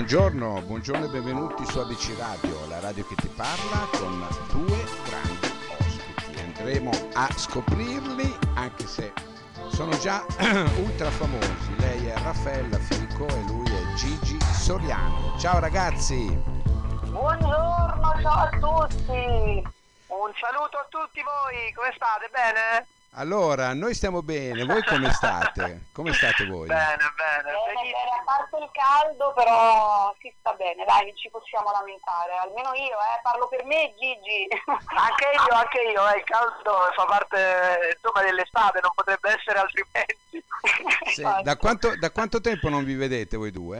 Buongiorno, buongiorno e benvenuti su ABC Radio, la radio che ti parla con due grandi ospiti. Andremo a scoprirli anche se sono già ultra famosi. Lei è Raffaella Fico e lui è Gigi Soriano. Ciao ragazzi! Buongiorno, ciao a tutti! Un saluto a tutti voi, come state? Bene? Allora, noi stiamo bene, voi come state? Come state voi? Bene, bene. Parte il caldo, però si sta bene, dai, non ci possiamo lamentare. Almeno io, eh, parlo per me, Gigi. Anche io, anche io, eh, il caldo fa parte insomma dell'estate, non potrebbe essere altrimenti. Sì, da, quanto, da quanto tempo non vi vedete voi due?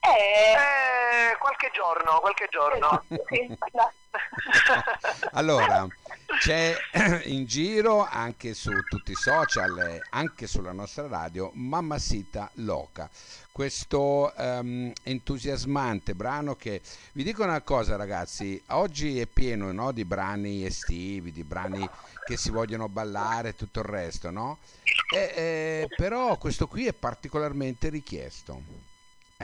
Eh, Eh, qualche giorno, qualche giorno. esatto, sì, dai. Allora, c'è in giro anche su tutti i social, anche sulla nostra radio, Mammasita Loca. Questo ehm, entusiasmante brano che vi dico una cosa ragazzi, oggi è pieno no, di brani estivi, di brani che si vogliono ballare e tutto il resto, no? E, eh, però questo qui è particolarmente richiesto.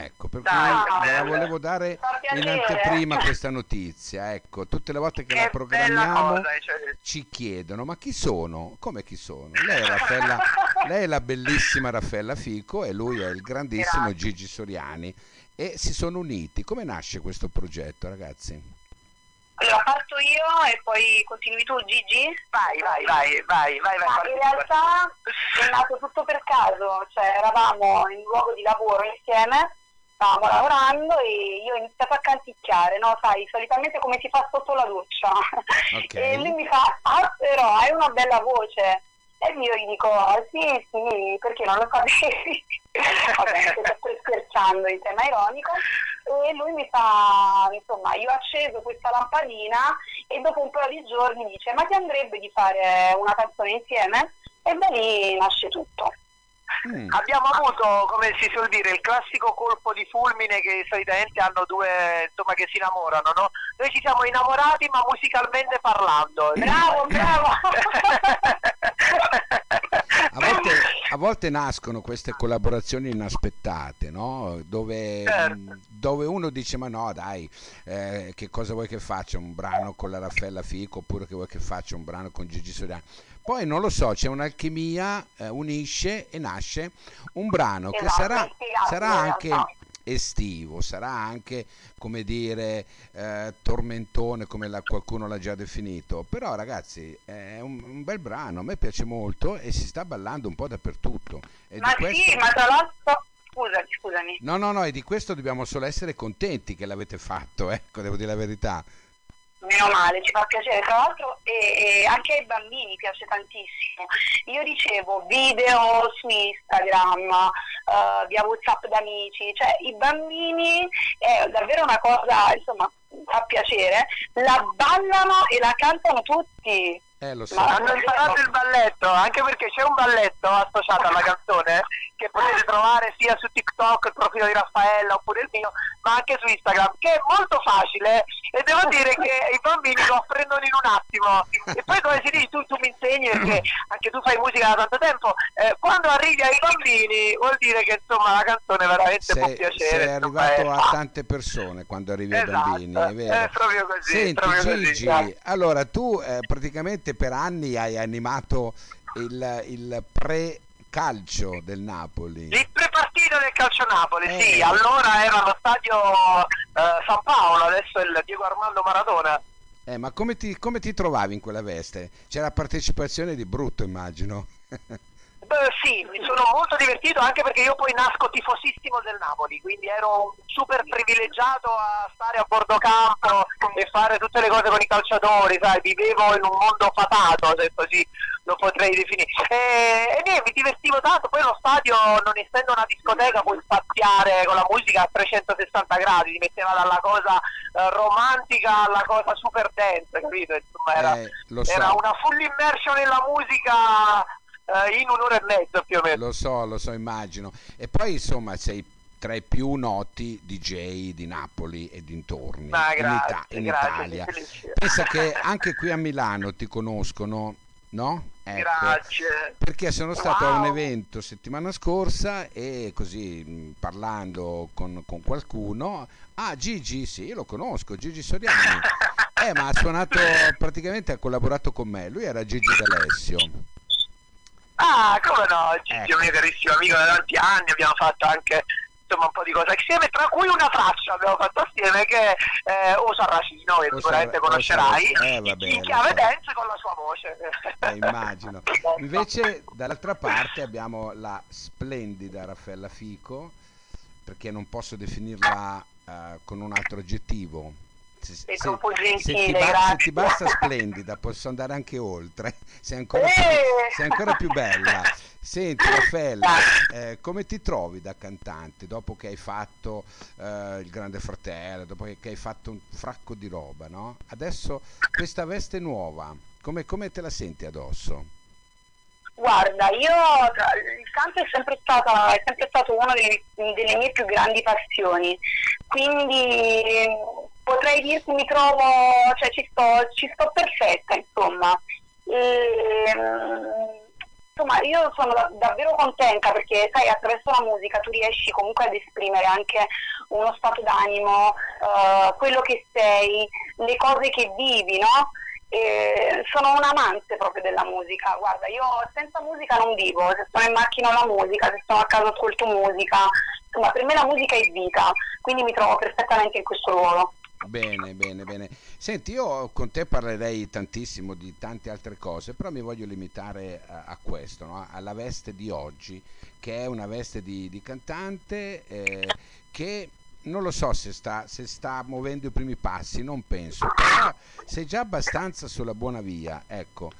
Ecco, per cui ve la volevo dare in anteprima questa notizia. Ecco, tutte le volte che, la Che bella programmiamo cosa, cioè, ci chiedono ma chi sono? Come chi sono? Lei è, Raffaella, lei è la bellissima Raffaella Fico e lui è il grandissimo Grazie. Gigi Soriani e si sono uniti. Come nasce questo progetto, ragazzi? Allora, parto io e poi continui tu, Gigi? Vai, vai, vai, vai, vai, vai. Parti, in realtà è nato tutto per caso, cioè eravamo in un luogo di lavoro insieme, stavamo lavorando e io ho iniziato a canticchiare, no? Sai, solitamente come si fa sotto la doccia. Ok. E lui mi fa, ah però hai una bella voce. E io gli dico, "Ah, sì, sì, perché non lo sapevi? Vabbè, sto scherzando in tema ironico. E lui mi fa, insomma, io ho acceso questa lampadina e dopo un paio di giorni dice, ma ti andrebbe di fare una canzone insieme? E da lì nasce tutto. Mm, Abbiamo avuto, come si suol dire, il classico colpo di fulmine che solitamente hanno due, insomma, che si innamorano, no? Noi ci siamo innamorati ma musicalmente parlando. Bravo, bravo! A volte, a volte nascono queste collaborazioni inaspettate, no? dove, Certo. dove uno dice ma no dai, eh, che cosa vuoi che faccia? Un brano con la Raffaella Fico oppure che vuoi che faccia un brano con Gigi Soriano? Poi non lo so, c'è un'alchimia, eh, unisce e nasce un brano che Esatto, sarà, spiegabile, sarà in anche estivo, sarà anche come dire eh, tormentone come la- qualcuno l'ha già definito, però ragazzi è un, un bel brano, a me piace molto e si sta ballando un po' dappertutto. E ma di questo- sì, ma tra l'altro... Scusami, scusami. No, no, no, e di questo dobbiamo solo essere contenti che l'avete fatto, ecco, devo dire la verità. Meno male, ci fa piacere. Tra l'altro e, e anche ai bambini piace tantissimo. Io ricevo video su Instagram, eh, via WhatsApp d'amici, cioè i bambini è davvero una cosa, insomma, fa piacere, la ballano e la cantano tutti. Eh, lo so. Ma- Hanno imparato il balletto, anche perché c'è un balletto associato alla canzone che potete trovare sia su TikTok, il profilo di Raffaella oppure il mio, ma anche su Instagram, che è molto facile e devo dire che i bambini lo apprendono in un attimo. E poi come si dice, tu, tu mi insegni perché anche tu fai musica da tanto tempo, eh, quando arrivi ai bambini vuol dire che insomma la canzone veramente può Sei, piacere. sei arrivato eh. a tante persone quando arrivi ai Esatto, bambini, è vero. è proprio così, Senti proprio così, Gigi, dai. allora tu eh, praticamente per anni hai animato il, il pre-calcio del Napoli. Il prepartito del Calcio Napoli, Eh. sì, allora era lo stadio eh, San Paolo, adesso è il Diego Armando Maradona. Eh, ma come ti, come ti trovavi in quella veste? C'era partecipazione di brutto, immagino. Beh, sì, mi sono molto divertito anche perché io poi nasco tifosissimo del Napoli, quindi ero super privilegiato a stare a bordo campo e fare tutte le cose con i calciatori, sai, vivevo in un mondo fatato, se così lo potrei definire. E, e niente, mi divertivo tanto, poi lo stadio, non essendo una discoteca, puoi spaziare con la musica a 360 gradi, ti metteva dalla cosa eh, romantica alla cosa super dance, capito? Insomma, era, Eh, so. era una full immersion nella musica eh, in un'ora e mezza più o meno. Lo so, lo so, immagino. E poi insomma sei tra i più noti DJ di Napoli e dintorni Ma in, grazie, Ita- in grazie, Italia. Pensa che anche qui a Milano ti conoscono, no? Ecco, Grazie. perché sono stato a un Wow. evento settimana scorsa e così parlando con, con qualcuno, ah Gigi, sì, lo conosco, Gigi Soriani, eh, ma ha suonato praticamente, ha collaborato con me, lui era Gigi D'Alessio. Ah, come no, Gigi è Ecco. un mio carissimo amico da tanti anni, abbiamo fatto anche insomma un po' di cose assieme, tra cui una traccia abbiamo fatto assieme che eh, O Sarracino, che sicuramente conoscerai, eh, vabbè, in chiave dance con la sua voce. Eh, immagino. Invece dall'altra parte abbiamo la splendida Raffaella Fico, perché non posso definirla eh, con un altro aggettivo. Se, Sei se- gentile, ti, ba- se ti basta splendida, posso andare anche oltre. Sei ancora, più, Eh! sei ancora più bella. Senti Raffaella, eh, come ti trovi da cantante dopo che hai fatto eh, il Grande Fratello, dopo che hai fatto un fracco di roba, no? Adesso questa veste nuova, come, come te la senti addosso? Guarda, io il canto è sempre, stata, è sempre stato una delle, delle mie più grandi passioni, quindi potrei dirti mi trovo, cioè ci sto, ci sto perfetta, insomma. E, mm, insomma, io sono da- davvero contenta perché, sai, attraverso la musica tu riesci comunque ad esprimere anche uno stato d'animo, eh, quello che sei, le cose che vivi, no? E sono un amante proprio della musica, guarda, io senza musica non vivo, se sono in macchina la musica, se sono a casa ascolto musica, insomma per me la musica è vita, quindi mi trovo perfettamente in questo ruolo. Bene, bene, bene. Senti, io con te parlerei tantissimo di tante altre cose, però mi voglio limitare a, a questo, no? alla veste di oggi, che è una veste di, di cantante eh, che non lo so se sta, se sta muovendo i primi passi, non penso, però sei già abbastanza sulla buona via, ecco.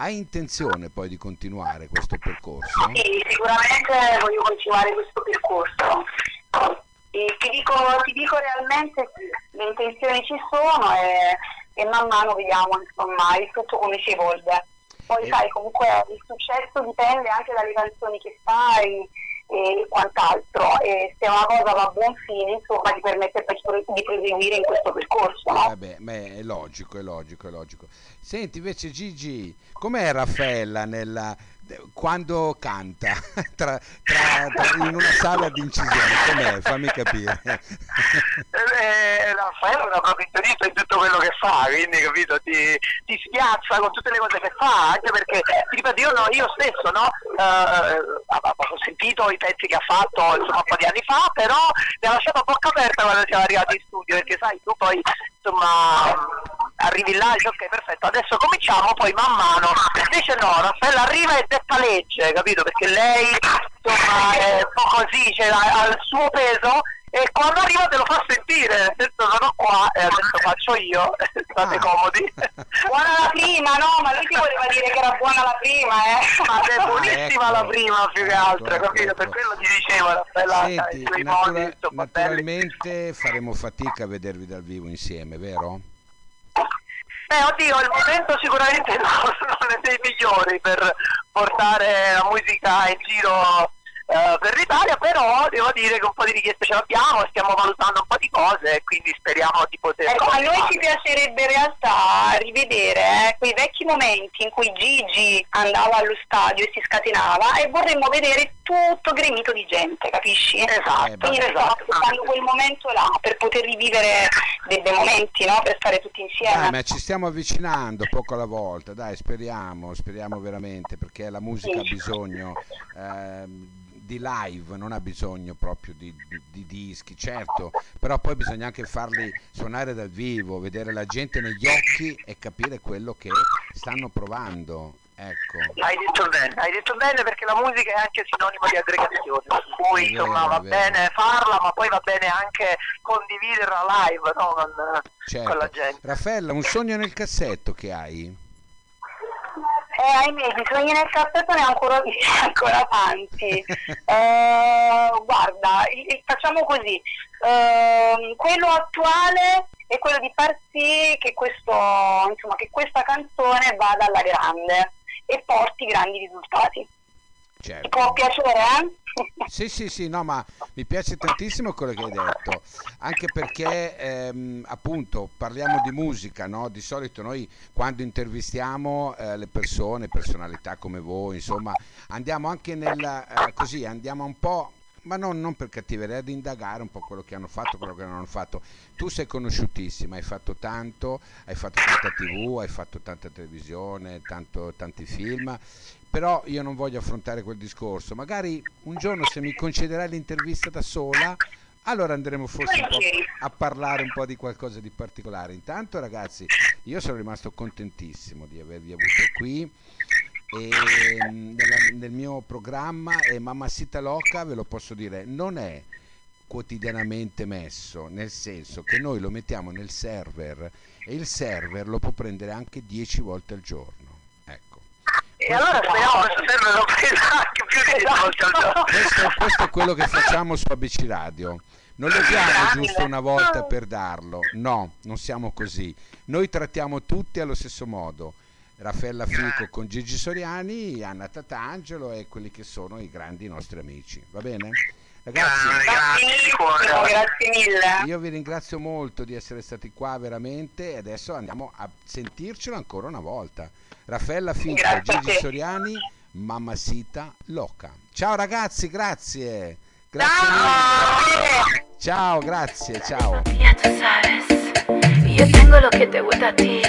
Hai intenzione poi di continuare questo percorso? Sì, sicuramente voglio continuare questo percorso. E ti dico, ti dico realmente le intenzioni ci sono e, e man mano vediamo insomma il tutto come si evolve. Poi E- sai, comunque il successo dipende anche dalle canzoni che fai e quant'altro e se una cosa va a buon fine insomma ti permette di proseguire in questo percorso. no? Vabbè, ma è logico, è logico, è logico. Senti invece Gigi, com'è Raffaella nella, quando canta tra, tra- tra- in una sala di incisione? Com'è? Fammi capire. Eh, Raffaele è una professionista in tutto quello che fa, quindi capito, ti, ti spiazza con tutte le cose che fa, anche perché ripeto, io, no, io stesso no, eh, ho sentito i pezzi che ha fatto insomma, un po' di anni fa, però mi ha lasciato a bocca aperta quando siamo arrivati in studio, perché sai, tu poi insomma arrivi là dici ok perfetto, adesso cominciamo, poi man mano, invece no, Raffaella arriva e detta legge, capito? Perché lei insomma è un po' così, cioè, ha, ha il suo peso e quando arriva te lo fa sentire, senso sono qua e adesso faccio io, state Ah. comodi. Buona la prima, no? Ma lui ti voleva dire che era buona la prima, eh? Ma è buonissima Ecco. la prima più che Ecco, altro, ecco, capito? Per quello ti dicevo, Raffaella, Senti, suoi natura- modi, naturalmente faremo fatica a vedervi dal vivo insieme, vero? Beh, oddio, il momento sicuramente no, non è dei migliori per portare la musica in giro eh, per l'Italia, però devo dire che un po' di richieste ce l'abbiamo, stiamo valutando un po' di cose e quindi speriamo di poter... Ecco, a noi ci piacerebbe in realtà rivedere eh, quei vecchi momenti in cui Gigi andava allo stadio e si scatenava e vorremmo vedere tutto gremito di gente, capisci? Esatto, Eh, Quindi noi stiamo esatto. aspettando quel momento là per poter rivivere dei bei momenti, no? Per stare tutti insieme. Dai, ma ci stiamo avvicinando poco alla volta, dai, speriamo, speriamo veramente, perché la musica ha Sì. bisogno ehm, di live, non ha bisogno proprio di, di- di dischi, certo, però poi bisogna anche farli suonare dal vivo, vedere la gente negli occhi e capire quello che stanno provando. Ecco. Hai detto bene, hai detto bene perché la musica è anche sinonimo di aggregazione, per cui vero, insomma va bene farla, ma poi va bene anche condividerla live no? con, Certo. con la gente. Raffaella, un sogno nel cassetto che hai? Eh, ahimè, i sogni nel cassetto ne ho ancora, ancora tanti. Eh, guarda, facciamo così. Ehm, quello attuale è quello di far sì che, questo, insomma, che questa canzone vada alla grande e porti grandi risultati. Certo. Può piacere, eh? Sì, sì, sì, no, ma mi piace tantissimo quello che hai detto, anche perché ehm, appunto parliamo di musica, no? Di solito noi quando intervistiamo eh, le persone, personalità come voi, insomma, andiamo anche nel, eh, così, andiamo un po' ma non, non, per cattiveria, ad indagare un po' quello che hanno fatto, quello che non hanno fatto. Tu sei conosciutissima, hai fatto tanto, hai fatto tanta tv, hai fatto tanta televisione, tanto, tanti film, però io non voglio affrontare quel discorso. Magari un giorno se mi concederai l'intervista da sola, allora andremo forse a parlare un po' di qualcosa di particolare. Intanto ragazzi, io sono rimasto contentissimo di avervi avuto qui e mm, nella, nel mio programma e Mamma Sita Loca ve lo posso dire non è quotidianamente messo nel senso che noi lo mettiamo nel server e il server lo può prendere anche 10 volte al giorno e allora speriamo che questo server lo prenda anche più di 10 volte al giorno questo, questo è quello che facciamo su ABC Radio. Non lo diamo giusto una volta per darlo. No non siamo così. Noi trattiamo tutti allo stesso modo. Raffaella Fico con Gigi Soriani, Anna Tatangelo e quelli che sono i grandi nostri amici. Va bene? Ragazzi, grazie, grazie mille. Io vi ringrazio molto di essere stati qua veramente. E adesso andiamo a sentircelo ancora una volta. Raffaella Fico, Gigi Soriani, Mamma Sita Loca. Ciao ragazzi, grazie. Grazie mille. Ciao, grazie, ciao. Ya tú sabes, yo tengo lo que te gusta a ti.